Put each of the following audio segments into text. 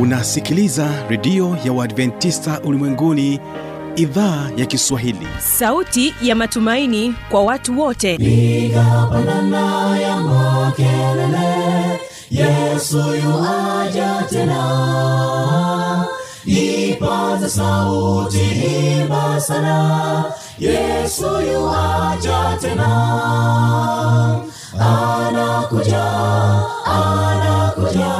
unasikiliza redio ya uadventista ulimwenguni idhaa ya kiswahili. Sauti ya matumaini kwa watu wote. Nigapandana ya makelele yesu yuaja tena. Ipaza sauti himbasana yesu yuaja tena. Anakuja anakuja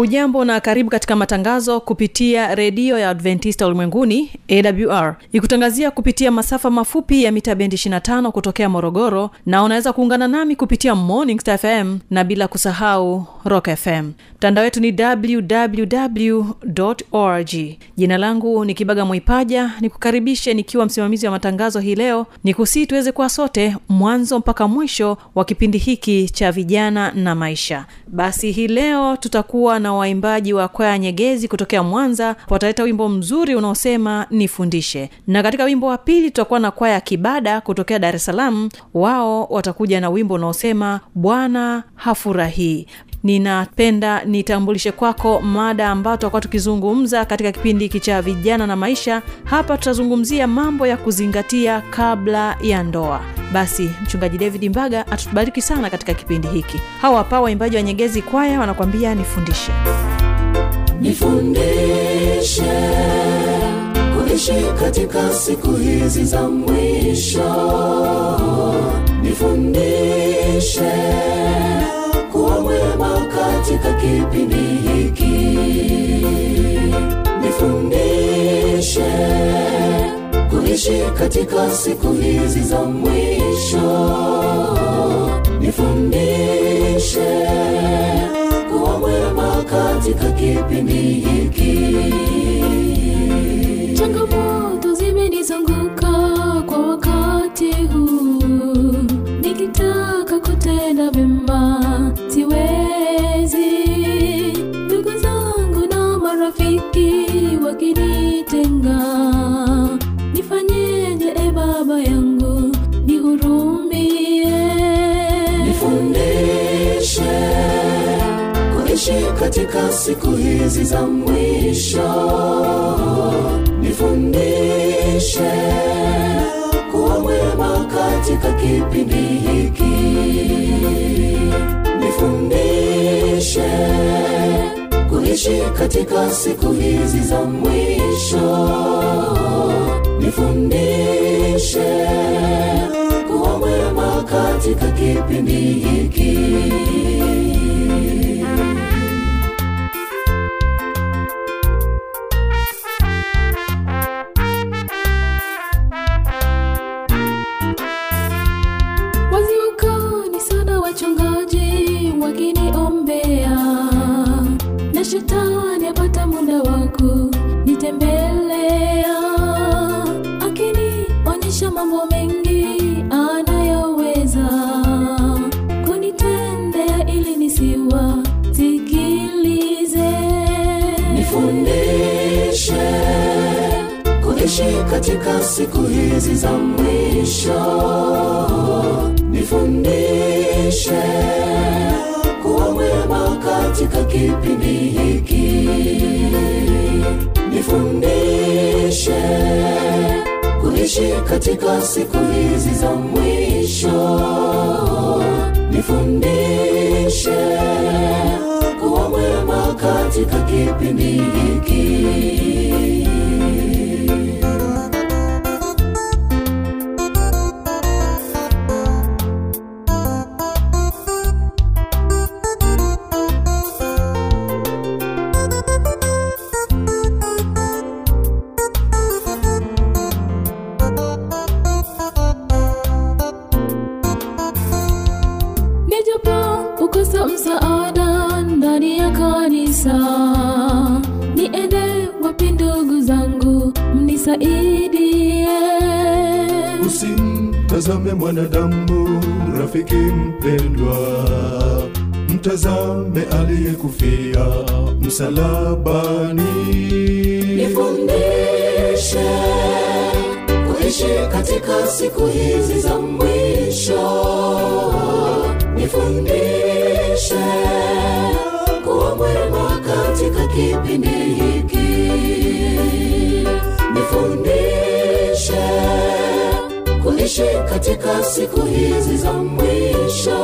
hujambo na karibu katika matangazo kupitia redio ya adventista ulimwenguni awr ikutangazia kupitia masafa mafupi ya mita bendi 25 kutokea morogoro na unaweza kuungana nami kupitia morning Star fm na bila kusahau rock fm mtandao wetu ni www org. Jina langu ni kibaga mwaipaja nikukaribishe nikiwa msimamizi wa matangazo hii leo ni kusii tuweze kuwa sote mwanzo mpaka mwisho wa kipindi hiki cha vijana na maisha. Basi hii leo tutakuwa na waimbaji wa kwaya nyegezi kutokea mwanza wataleta wimbo mzuri unaosema nifundishe. Na katika wimbo wa pili tutakuwa na kwaya kibada kutokea dar es salaam. Wao watakuja na wimbo unaosema bwana hafurahii ninapenda nitambulishe kwako mada ambayo tutakuwa tukizungumza katika kipindi hiki cha vijana na maisha. Hapa tutazungumzia mambo ya kuzingatia kabla ya ndoa. Basi mchungaji david mbaga atubariki sana katika kipindi hiki. Hawa hapa waimbaji wa nyegezi kwaya wanakwambia nifundishe. Nifundishe kuishi katika siku hizi za mwisho. Nifundishe katika kipindi hiki. Nifundishe kuishi katika siku hizi za mwisho. Nifundishe kuwa mwema katika kipindi hiki. Changamoto zimenizunguka katika siku hizi za mwisho nifundishe kuwa mwema katika kipindi hiki. Nifundishe kuishi katika siku hizi za mwisho. Nifundishe kuwa mwema katika kipindi hiki kuishi katika siku hizi za mwisho. Nifundishe kuwa mwema katika kipindi hiki. Nifundishe kuishi katika siku hizi za mwisho. Nifundishe kuwa mwema katika kipindi hiki kuishi katika siku hizi za mwisho, nifundishe kuwa mwema katika kipindi hiki, nifundishe kuishi katika siku hizi za mwisho,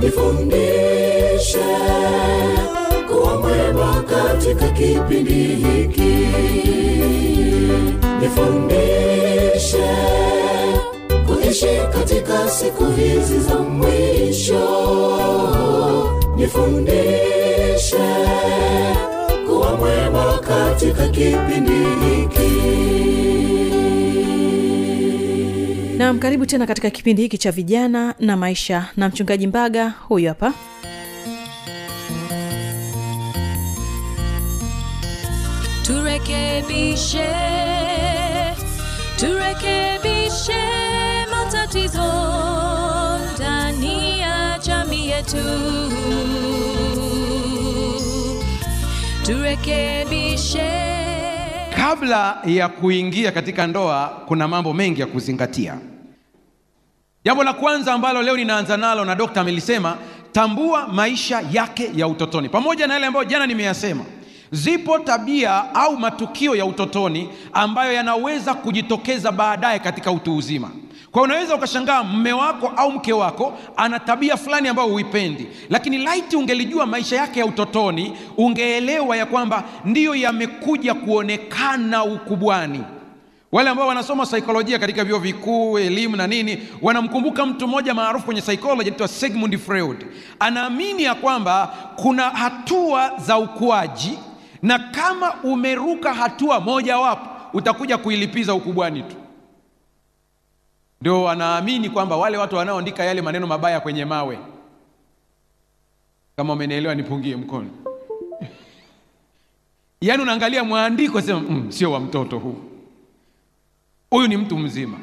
nifundishe katika kipindi hiki, nifundishe kuishi katika siku hizi za mwisho, nifundishe kuwa mwema katika kipindi hiki. nam karibu tena katika kipindi hiki cha vijana na maisha. Na mchungaji mbaga huyu hapa turekebishe turekebishe matatizo ndani ya jamii yetu. Turekebishe. Kabla ya kuingia katika ndoa kuna mambo mengi ya kuzingatia. Jambo la kwanza ambalo leo ninaanza nalo na dokta amelisema tambua maisha yake ya utotoni. Pamoja na yale ambayo jana nimeyasema zipo tabia au matukio ya utotoni ambayo yanaweza kujitokeza baadaye katika utu uzima. Kwa unaweza ukashangaa mme wako au mke wako ana tabia fulani ambayo huipendi. Lakini laiti ungelijua maisha yake ya utotoni ungeelewa ya kwamba ndiyo yamekuja kuonekana ukubwani. Wale ambao wanasoma saikolojia katika vyuo vikuu elimu na nini wanamkumbuka mtu mmoja maarufu kwenye saikolojia anaitwa sigmund freud. Anaamini ya kwamba kuna hatua za ukuaji na kama umeruka hatua mojawapo utakuja kuilipiza ukubwani tu. Ndio wanaamini kwamba wale watu wanaoandika yale maneno mabaya kwenye mawe. Kama umenielewa nipungie mkono. Yaani unaangalia mwandiko sema mm, sio wa mtoto huu. Huyu ni mtu mzima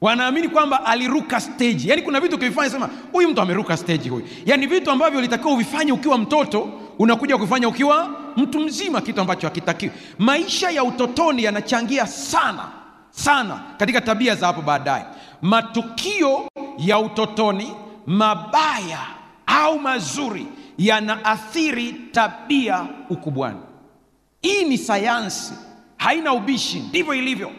wanaamini kwamba aliruka stage. Yaani kuna vitu ukivifanya sema huyu mtu ameruka stage huyu. Yaani vitu ambavyo ulitakiwa uvifanye ukiwa mtoto unakuja kufanya ukiwa mtu mzima kitu ambacho hakitakiwi. Maisha ya utotoni yanachangia sana sana katika tabia za hapo baadaye. Matukio ya utotoni mabaya au mazuri yanaathiri tabia ukubwani. Hii ni sayansi haina ubishi ndivyo ilivyo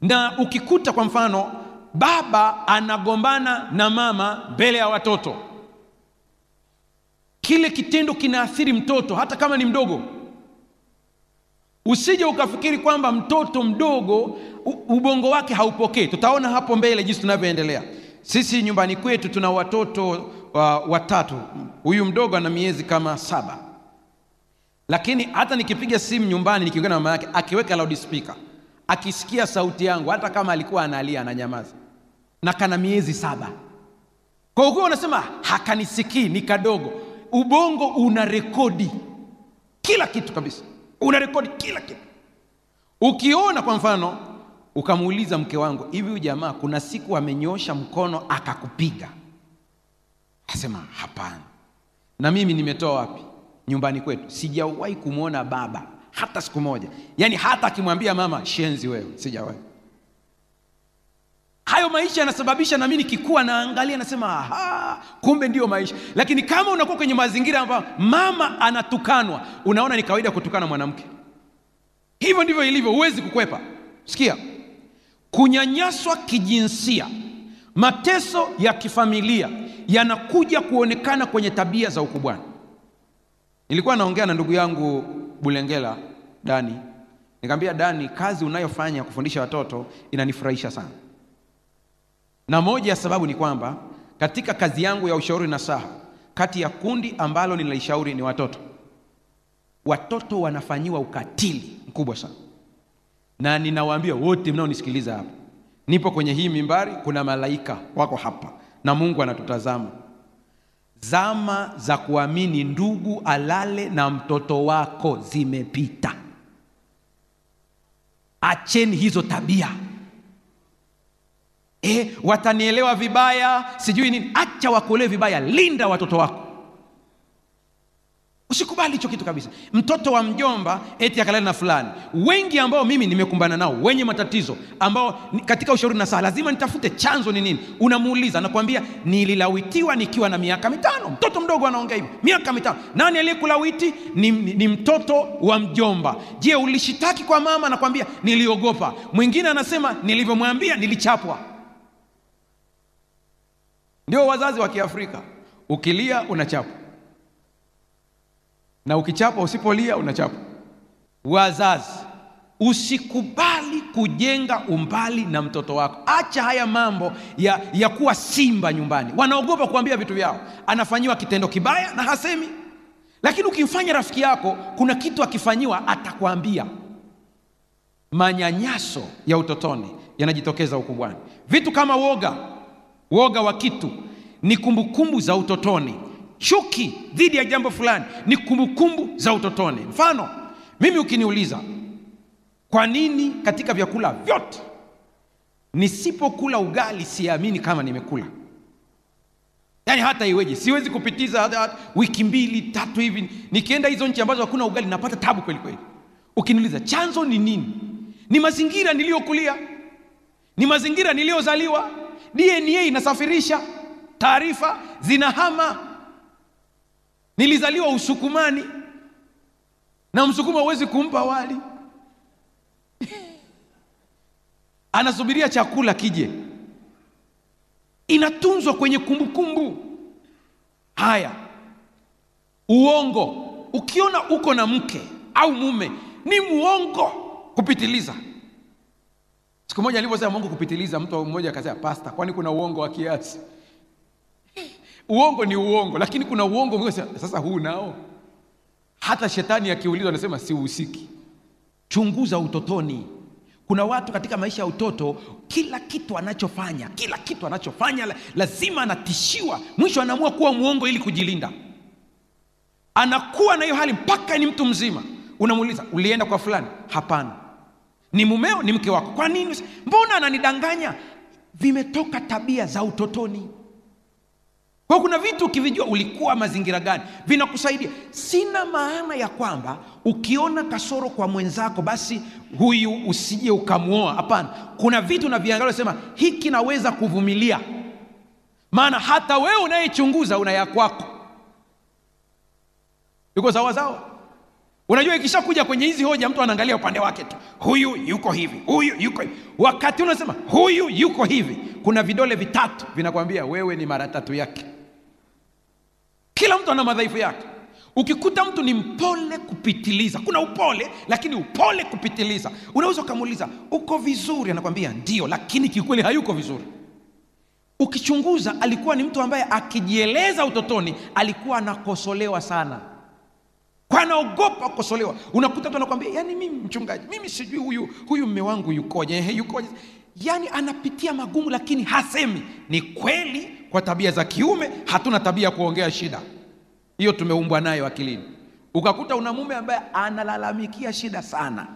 na ukikuta kwa mfano baba anagombana na mama mbele ya watoto. Kile kitendo kinaathiri mtoto hata kama ni mdogo. Usije ukafikiri kwamba mtoto mdogo ubongo wake haupokei. Tutaona hapo mbele jinsi tunavyoendelea. Sisi nyumbani kwetu tuna watoto uh, watatu. Huyu mdogo ana miezi kama saba. Lakini hata nikipiga simu nyumbani nikiongea na mama yake akiweka loudspeaker akisikia sauti yangu hata kama alikuwa analia ananyamaza. Na kana miezi saba. Kwa ukiwa unasema hakanisikii ni kadogo. Ubongo una rekodi. Kila kitu kabisa. Una rekodi kila kitu. Ukiona kwa mfano ukamuuliza mke wangu hivi huyu jamaa kuna siku amenyoosha mkono akakupiga? Asema hapana. Na mimi nimetoa wapi? Nyumbani kwetu. Sijawahi kumwona baba hata siku moja. Yaani hata akimwambia mama shenzi wewe sijawahi. Hayo maisha yanasababisha nami nikikuwa naangalia nasema aha kumbe ndiyo maisha. Lakini kama unakuwa kwenye mazingira ambayo mama anatukanwa unaona ni kawaida kutukana mwanamke. Hivyo ndivyo ilivyo huwezi kukwepa. Sikia kunyanyaswa kijinsia mateso ya kifamilia yanakuja kuonekana kwenye tabia za ukubwani. Nilikuwa naongea na ndugu yangu bulengela dani. Nikamwambia dani kazi unayofanya kufundisha watoto inanifurahisha sana. Na moja ya sababu ni kwamba katika kazi yangu ya ushauri na saha kati ya kundi ambalo ninalishauri ni watoto. Watoto wanafanyiwa ukatili mkubwa sana. Na ninawaambia wote mnaonisikiliza hapa nipo kwenye hii mimbari kuna malaika wako hapa na mungu anatutazama zama za kuamini ndugu alale na mtoto wako zimepita. Acheni hizo tabia. E, watanielewa vibaya sijui nini. Acha wakuelewe vibaya linda watoto wako usikubali hicho kitu kabisa. Mtoto wa mjomba eti akalala na fulani. Wengi ambao mimi nimekumbana nao wenye matatizo ambao katika ushauri na saa lazima nitafute chanzo ni nini. Unamuuliza nakwambia nililawitiwa nikiwa na miaka mitano. Mtoto mdogo anaongea hivyo, miaka mitano. Nani aliyekulawiti? Ni, ni, mtoto wa mjomba. Je ulishitaki kwa mama? Nakwambia niliogopa. Mwingine anasema nilivyomwambia nilichapwa. Ndio wazazi wa kiafrika. Ukilia unachapwa na ukichapa usipolia unachapa. Wazazi usikubali kujenga umbali na mtoto wako. Acha haya mambo ya, ya kuwa simba nyumbani. Wanaogopa kuambia vitu vyao. Anafanyiwa kitendo kibaya na hasemi. Lakini ukimfanya rafiki yako kuna kitu akifanyiwa atakwambia. Manyanyaso ya utotoni yanajitokeza ukubwani vitu kama woga. Woga wa kitu. Ni kumbukumbu za utotoni chuki dhidi ya jambo fulani ni kumbukumbu za utotoni. Mfano mimi ukiniuliza kwa nini katika vyakula vyote nisipokula ugali siamini kama nimekula? Yaani hata iweje siwezi kupitiza hata, wiki mbili tatu hivi nikienda hizo nchi ambazo hakuna ugali napata tabu kweli kweli. Ukiniuliza chanzo ni nini? Ni mazingira niliyokulia? Ni mazingira niliyozaliwa? Dna inasafirisha taarifa zinahama nilizaliwa usukumani. Na msukuma huwezi kumpa wali. Anasubiria chakula kije. Inatunzwa kwenye kumbukumbu. Haya. Uongo. Ukiona uko na mke au mume ni muongo kupitiliza. Siku moja alivyosema mungu kupitiliza mtu mmoja akasema pasta kwani kuna uongo wa kiasi uongo ni uongo lakini kuna uongo mwingine sasa huu nao? Hata shetani akiulizwa anasema sihusiki chunguza utotoni. Kuna watu katika maisha ya utoto kila kitu anachofanya kila kitu anachofanya lazima anatishiwa. Mwisho anaamua kuwa mwongo ili kujilinda. Anakuwa na hiyo hali mpaka ni mtu mzima. Unamuuliza ulienda kwa fulani? Hapana. Ni mumeo ni mke wako. Kwa nini? Mbona ananidanganya? Vimetoka tabia za utotoni kwa kuna vitu ukivijua ulikuwa mazingira gani? Vinakusaidia. Sina maana ya kwamba ukiona kasoro kwa mwenzako basi huyu usije ukamwoa. Hapana. Kuna vitu naviangalia sema hiki naweza kuvumilia. Maana hata wewe unayechunguza una ya yuko sawa? Unajua ikishakuja kwenye hizi hoja mtu anaangalia upande wake tu. Huyu yuko hivi huyu yuko hivi. Wakati unasema huyu yuko hivi kuna vidole vitatu vinakwambia wewe ni mara tatu yake kila mtu ana madhaifu yake. Ukikuta mtu ni mpole kupitiliza. Kuna upole lakini upole kupitiliza. Unaweza ukamuuliza uko vizuri? Anakwambia ndio lakini kiukweli hayuko vizuri. Ukichunguza alikuwa ni mtu ambaye akijieleza utotoni alikuwa anakosolewa sana. Kwa anaogopa kukosolewa. Unakuta mtu anakwambia yani mimi mchungaji mimi sijui huyu huyu mme wangu yukoje? Yukoje yani anapitia magumu lakini hasemi. Ni kweli kwa tabia za kiume hatuna tabia ya kuongea shida. Hiyo tumeumbwa nayo akilini. Ukakuta una mume ambaye analalamikia shida sana.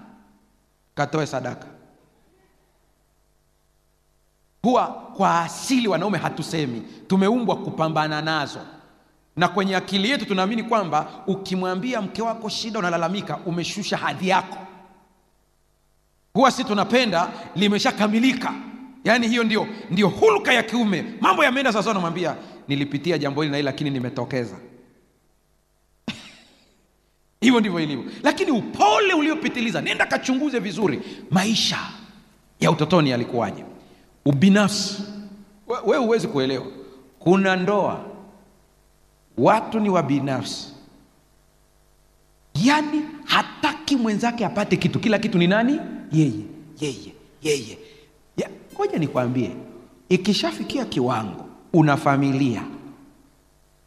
Katoe sadaka. Huwa kwa asili wanaume hatusemi. Tumeumbwa kupambana nazo. Na kwenye akili yetu tunaamini kwamba ukimwambia mke wako shida unalalamika umeshusha hadhi yako huwa si tunapenda limeshakamilika. Yaani hiyo ndio ndio hulka ya kiume. Mambo yameenda sasa namwambia nilipitia jambo hili na hili lakini nimetokeza. Hivyo ndivyo ilivyo. Lakini upole uliopitiliza nenda kachunguze vizuri maisha ya utotoni yalikuwaje? Ubinafsi. Wewe we huwezi kuelewa. Kuna ndoa watu ni wabinafsi. Yaani hataki mwenzake apate kitu. Kila kitu ni nani? Yeye. Yeye. Yeye. Ngoja nikwambie ikishafikia kiwango una familia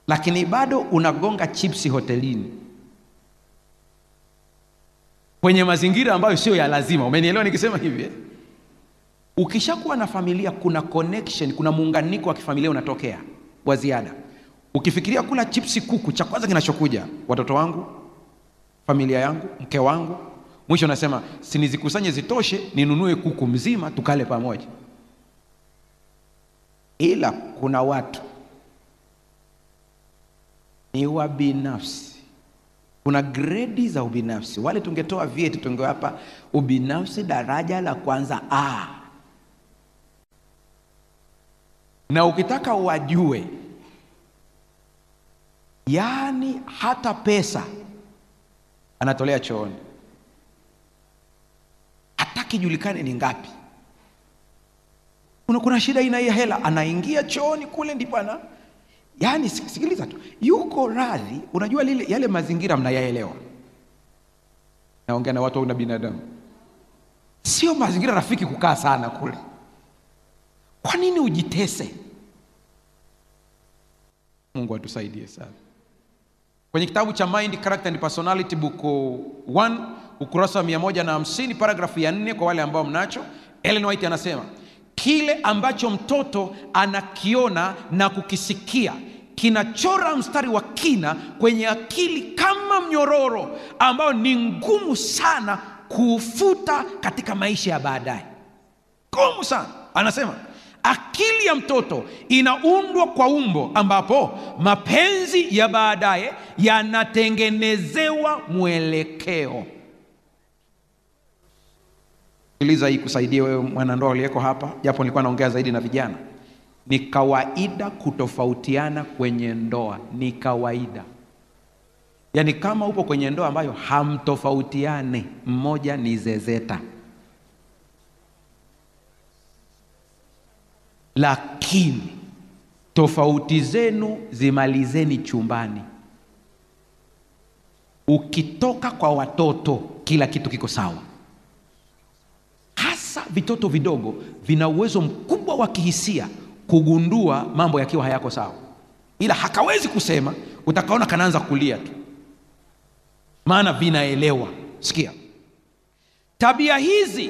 lakini bado unagonga chipsi hotelini. Kwenye mazingira ambayo sio ya lazima umenielewa nikisema hivi eh? ukishakuwa na familia kuna connection kuna muunganiko wa kifamilia unatokea wa ziada. Ukifikiria kula chipsi kuku cha kwanza kinachokuja watoto wangu familia yangu mke wangu. Mwisho nasema sinizikusanye zitoshe ninunue kuku mzima tukale pamoja. Ila kuna watu ni wa binafsi kuna gredi za ubinafsi. Wale tungetoa vyeti tungewapa ubinafsi daraja la kwanza a. Na ukitaka wajue yaani hata pesa anatolea chooni. Hataki julikane ni ngapi. Kuna, shida ina ya hela anaingia chooni kule ndipo ana yaani sikiliza tu. Yuko radhi unajua lile yale mazingira mnayaelewa. Naongea na watu au na binadamu. Sio mazingira rafiki kukaa sana kule. Kwa nini ujitese? Mungu atusaidie sana kwenye kitabu cha mind character and personality book 1 ukurasa wa 150 paragrafu ya 4 kwa wale ambao mnacho ellen white anasema kile ambacho mtoto anakiona na kukisikia kinachora mstari wa kina kwenye akili kama mnyororo ambao ni ngumu sana kuufuta katika maisha ya baadaye. Ngumu sana. Anasema akili ya mtoto inaundwa kwa umbo ambapo mapenzi ya baadaye yanatengenezewa mwelekeo. Sikiliza hii kusaidia wewe mwanandoa uliyeko hapa japo nilikuwa naongea zaidi na vijana. Ni kawaida kutofautiana kwenye ndoa ni kawaida. Yaani kama upo kwenye ndoa ambayo hamtofautiane mmoja ni zezeta lakini tofauti zenu zimalizeni chumbani. Ukitoka kwa watoto kila kitu kiko sawa. Hasa vitoto vidogo vina uwezo mkubwa wa kihisia kugundua mambo yakiwa hayako sawa. Ila hakawezi kusema utakaona kanaanza kulia tu. Maana vinaelewa. Sikia. Tabia hizi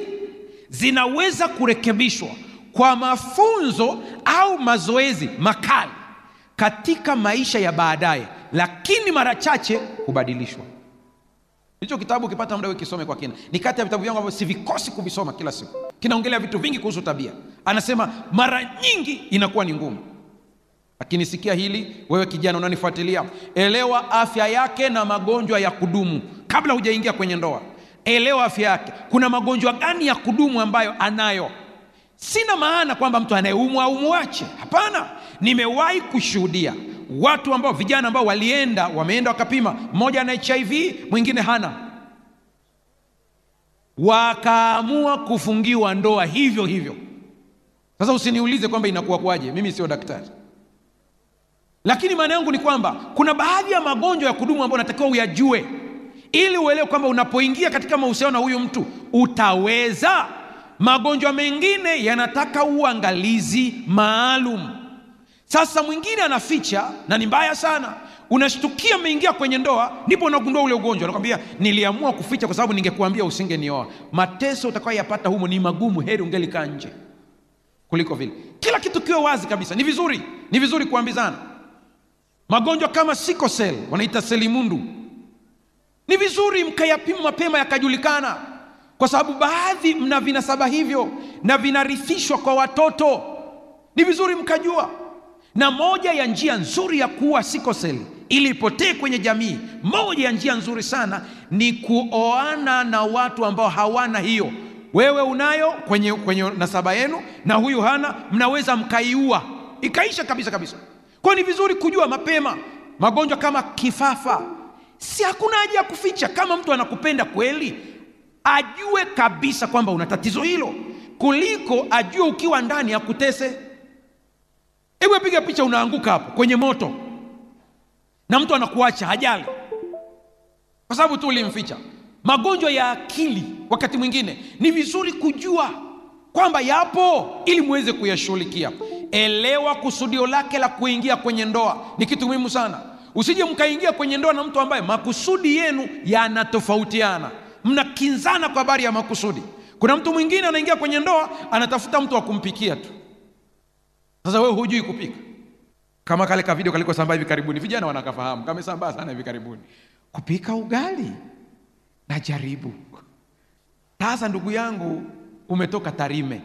zinaweza kurekebishwa kwa mafunzo au mazoezi makali katika maisha ya baadaye lakini mara chache hubadilishwa. Hicho kitabu ukipata muda kisome kwa kina ni kati ya vitabu vyangu ambavyo sivikosi kuvisoma kila siku. Kinaongelea vitu vingi kuhusu tabia. Anasema mara nyingi inakuwa ni ngumu. Lakini sikia hili wewe kijana unanifuatilia. Elewa afya yake na magonjwa ya kudumu kabla hujaingia kwenye ndoa. Elewa afya yake. Kuna magonjwa gani ya kudumu ambayo anayo sina maana kwamba mtu anayeumwa au mwache hapana. Nimewahi kushuhudia watu ambao vijana ambao walienda wameenda wakapima. Mmoja ana hiv mwingine hana. Wakaamua kufungiwa ndoa hivyo hivyo. Sasa usiniulize kwamba inakuwa kwaje mimi sio daktari. Lakini maana yangu ni kwamba kuna baadhi ya magonjwa ya kudumu ambayo unatakiwa uyajue. Ili uelewe kwamba unapoingia katika mahusiano na huyu mtu utaweza magonjwa mengine yanataka uangalizi maalum. Sasa mwingine anaficha na ni mbaya sana. Unashtukia umeingia kwenye ndoa ndipo unagundua ule ugonjwa. Nakwambia niliamua kuficha kwa sababu ningekuambia usingenioa. Mateso utakayoyapata humo ni magumu. Heri ungelikaa nje kuliko vile. Kila kitu kiwe wazi kabisa. Ni vizuri ni vizuri kuambizana. Magonjwa kama sikosel wanaita selimundu ni vizuri mkayapima mapema yakajulikana kwa sababu baadhi mna vinasaba hivyo na vinarithishwa kwa watoto. Ni vizuri mkajua. Na moja ya njia nzuri ya kuua sikoseli ili ipotee kwenye jamii moja ya njia nzuri sana ni kuoana na watu ambao hawana hiyo. Wewe unayo kwenye, kwenye nasaba yenu na huyu hana mnaweza mkaiua. Ikaisha kabisa kabisa. Kwa ni vizuri kujua mapema magonjwa kama kifafa. Si hakuna haja ya kuficha kama mtu anakupenda kweli ajue kabisa kwamba una tatizo hilo kuliko ajue ukiwa ndani ya kutese. Hebu piga picha unaanguka hapo kwenye moto na mtu anakuacha hajali kwa sababu tu ulimficha. Magonjwa ya akili wakati mwingine ni vizuri kujua kwamba yapo ili muweze kuyashughulikia. Elewa kusudio lake la kuingia kwenye ndoa ni kitu muhimu sana. Usije mkaingia kwenye ndoa na mtu ambaye makusudi yenu yanatofautiana mnakinzana kwa habari ya makusudi. Kuna mtu mwingine anaingia kwenye ndoa anatafuta mtu wa kumpikia tu. Sasa wewe hujui kupika. Kama kale ka video kalikosambaa hivi karibuni vijana wanakafahamu kamesambaa sana hivi karibuni. Kupika ugali? Na jaribu sasa ndugu yangu umetoka tarime.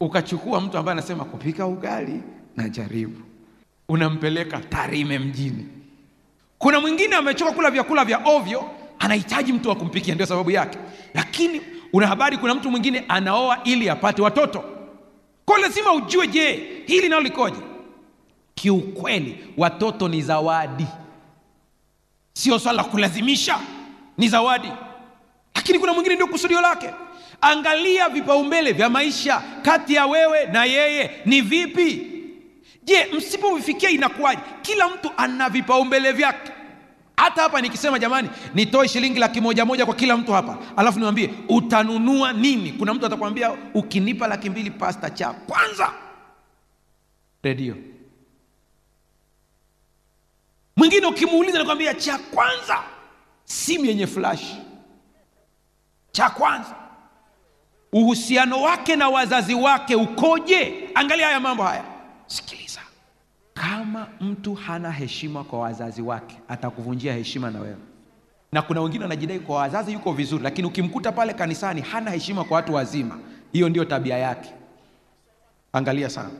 Ukachukua mtu ambaye anasema kupika ugali? Na jaribu unampeleka tarime mjini. Kuna mwingine amechoka kula vyakula vya ovyo anahitaji mtu wa kumpikia ndio sababu yake. Lakini una habari kuna mtu mwingine anaoa ili apate watoto. Kwa lazima ujue je hili nalo likoje? Kiukweli watoto ni zawadi. Sio swala la kulazimisha ni zawadi. Lakini kuna mwingine ndio kusudio lake. Angalia vipaumbele vya maisha kati ya wewe na yeye. Ni vipi? Je msipovifikia inakuwaje? Kila mtu ana vipaumbele vyake hata hapa nikisema jamani nitoe shilingi laki moja moja kwa kila mtu hapa. Alafu niwambie utanunua nini? Kuna mtu atakwambia ukinipa laki mbili pasta cha kwanza. Redio. Mwingine ukimuuliza nakwambia cha kwanza. Simu yenye flash. Cha kwanza. Uhusiano wake na wazazi wake ukoje? Angalia haya mambo haya. Sikiliza kama mtu hana heshima kwa wazazi wake atakuvunjia heshima na wewe. Na kuna wengine wanajidai kwa wazazi yuko vizuri lakini ukimkuta pale kanisani hana heshima kwa watu wazima hiyo ndio tabia yake. Angalia sana.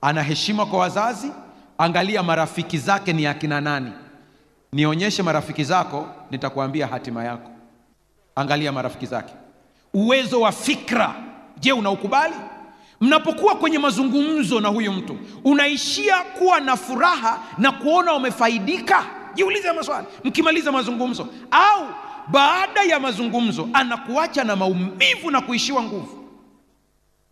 Ana heshima kwa wazazi angalia marafiki zake ni akina nani. Nionyeshe marafiki zako nitakuambia hatima yako. Angalia marafiki zake. Uwezo wa fikra. Je unaukubali mnapokuwa kwenye mazungumzo na huyu mtu unaishia kuwa na furaha na kuona umefaidika? Jiulize maswali. Mkimaliza mazungumzo au baada ya mazungumzo anakuacha na maumivu na kuishiwa nguvu?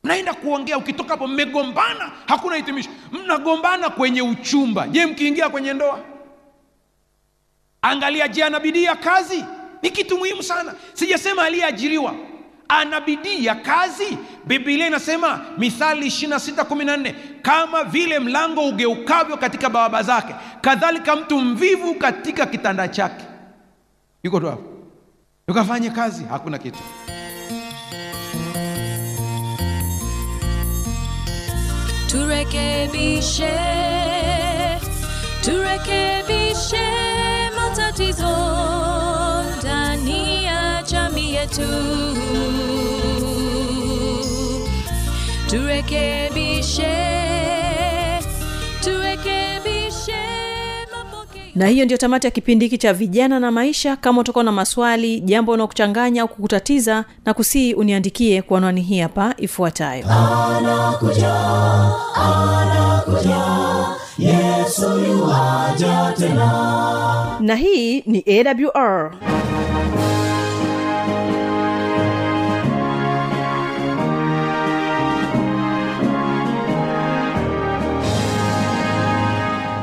Mnaenda kuongea ukitoka hapo mmegombana hakuna hitimisho. Mnagombana kwenye uchumba. Je mkiingia kwenye ndoa? Angalia je ana bidii ya kazi? Ni kitu muhimu sana. Sijasema aliyeajiriwa ana bidii ya kazi? Biblia inasema mithali 2614 kama vile mlango ugeukavyo katika bawaba zake kadhalika mtu mvivu katika kitanda chake. Yuko tu hapo. Ukafanye kazi hakuna kitu. Turekebishe turekebishe matatizo turekebishe na hiyo ndio tamati ya kipindi hiki cha vijana na maisha. Kama utakuwa na maswali jambo unaokuchanganya au kukutatiza na kusii uniandikie kwa anwani hii hapa ifuatayo. Yuwaja tena. Na hii ni awr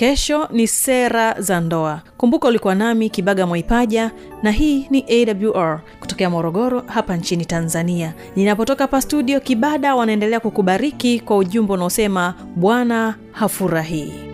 kesho ni sera za ndoa. Kumbuka ulikuwa nami kibaga mwaipaja na hii ni awr kutokea morogoro hapa nchini tanzania. Ninapotoka hapa studio kibada wanaendelea kukubariki kwa ujumbe unaosema bwana hafurahii